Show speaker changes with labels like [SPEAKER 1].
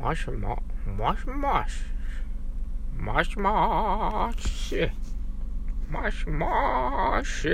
[SPEAKER 1] Mosh, mosh, mosh, mosh, mosh, mosh, mosh, mosh.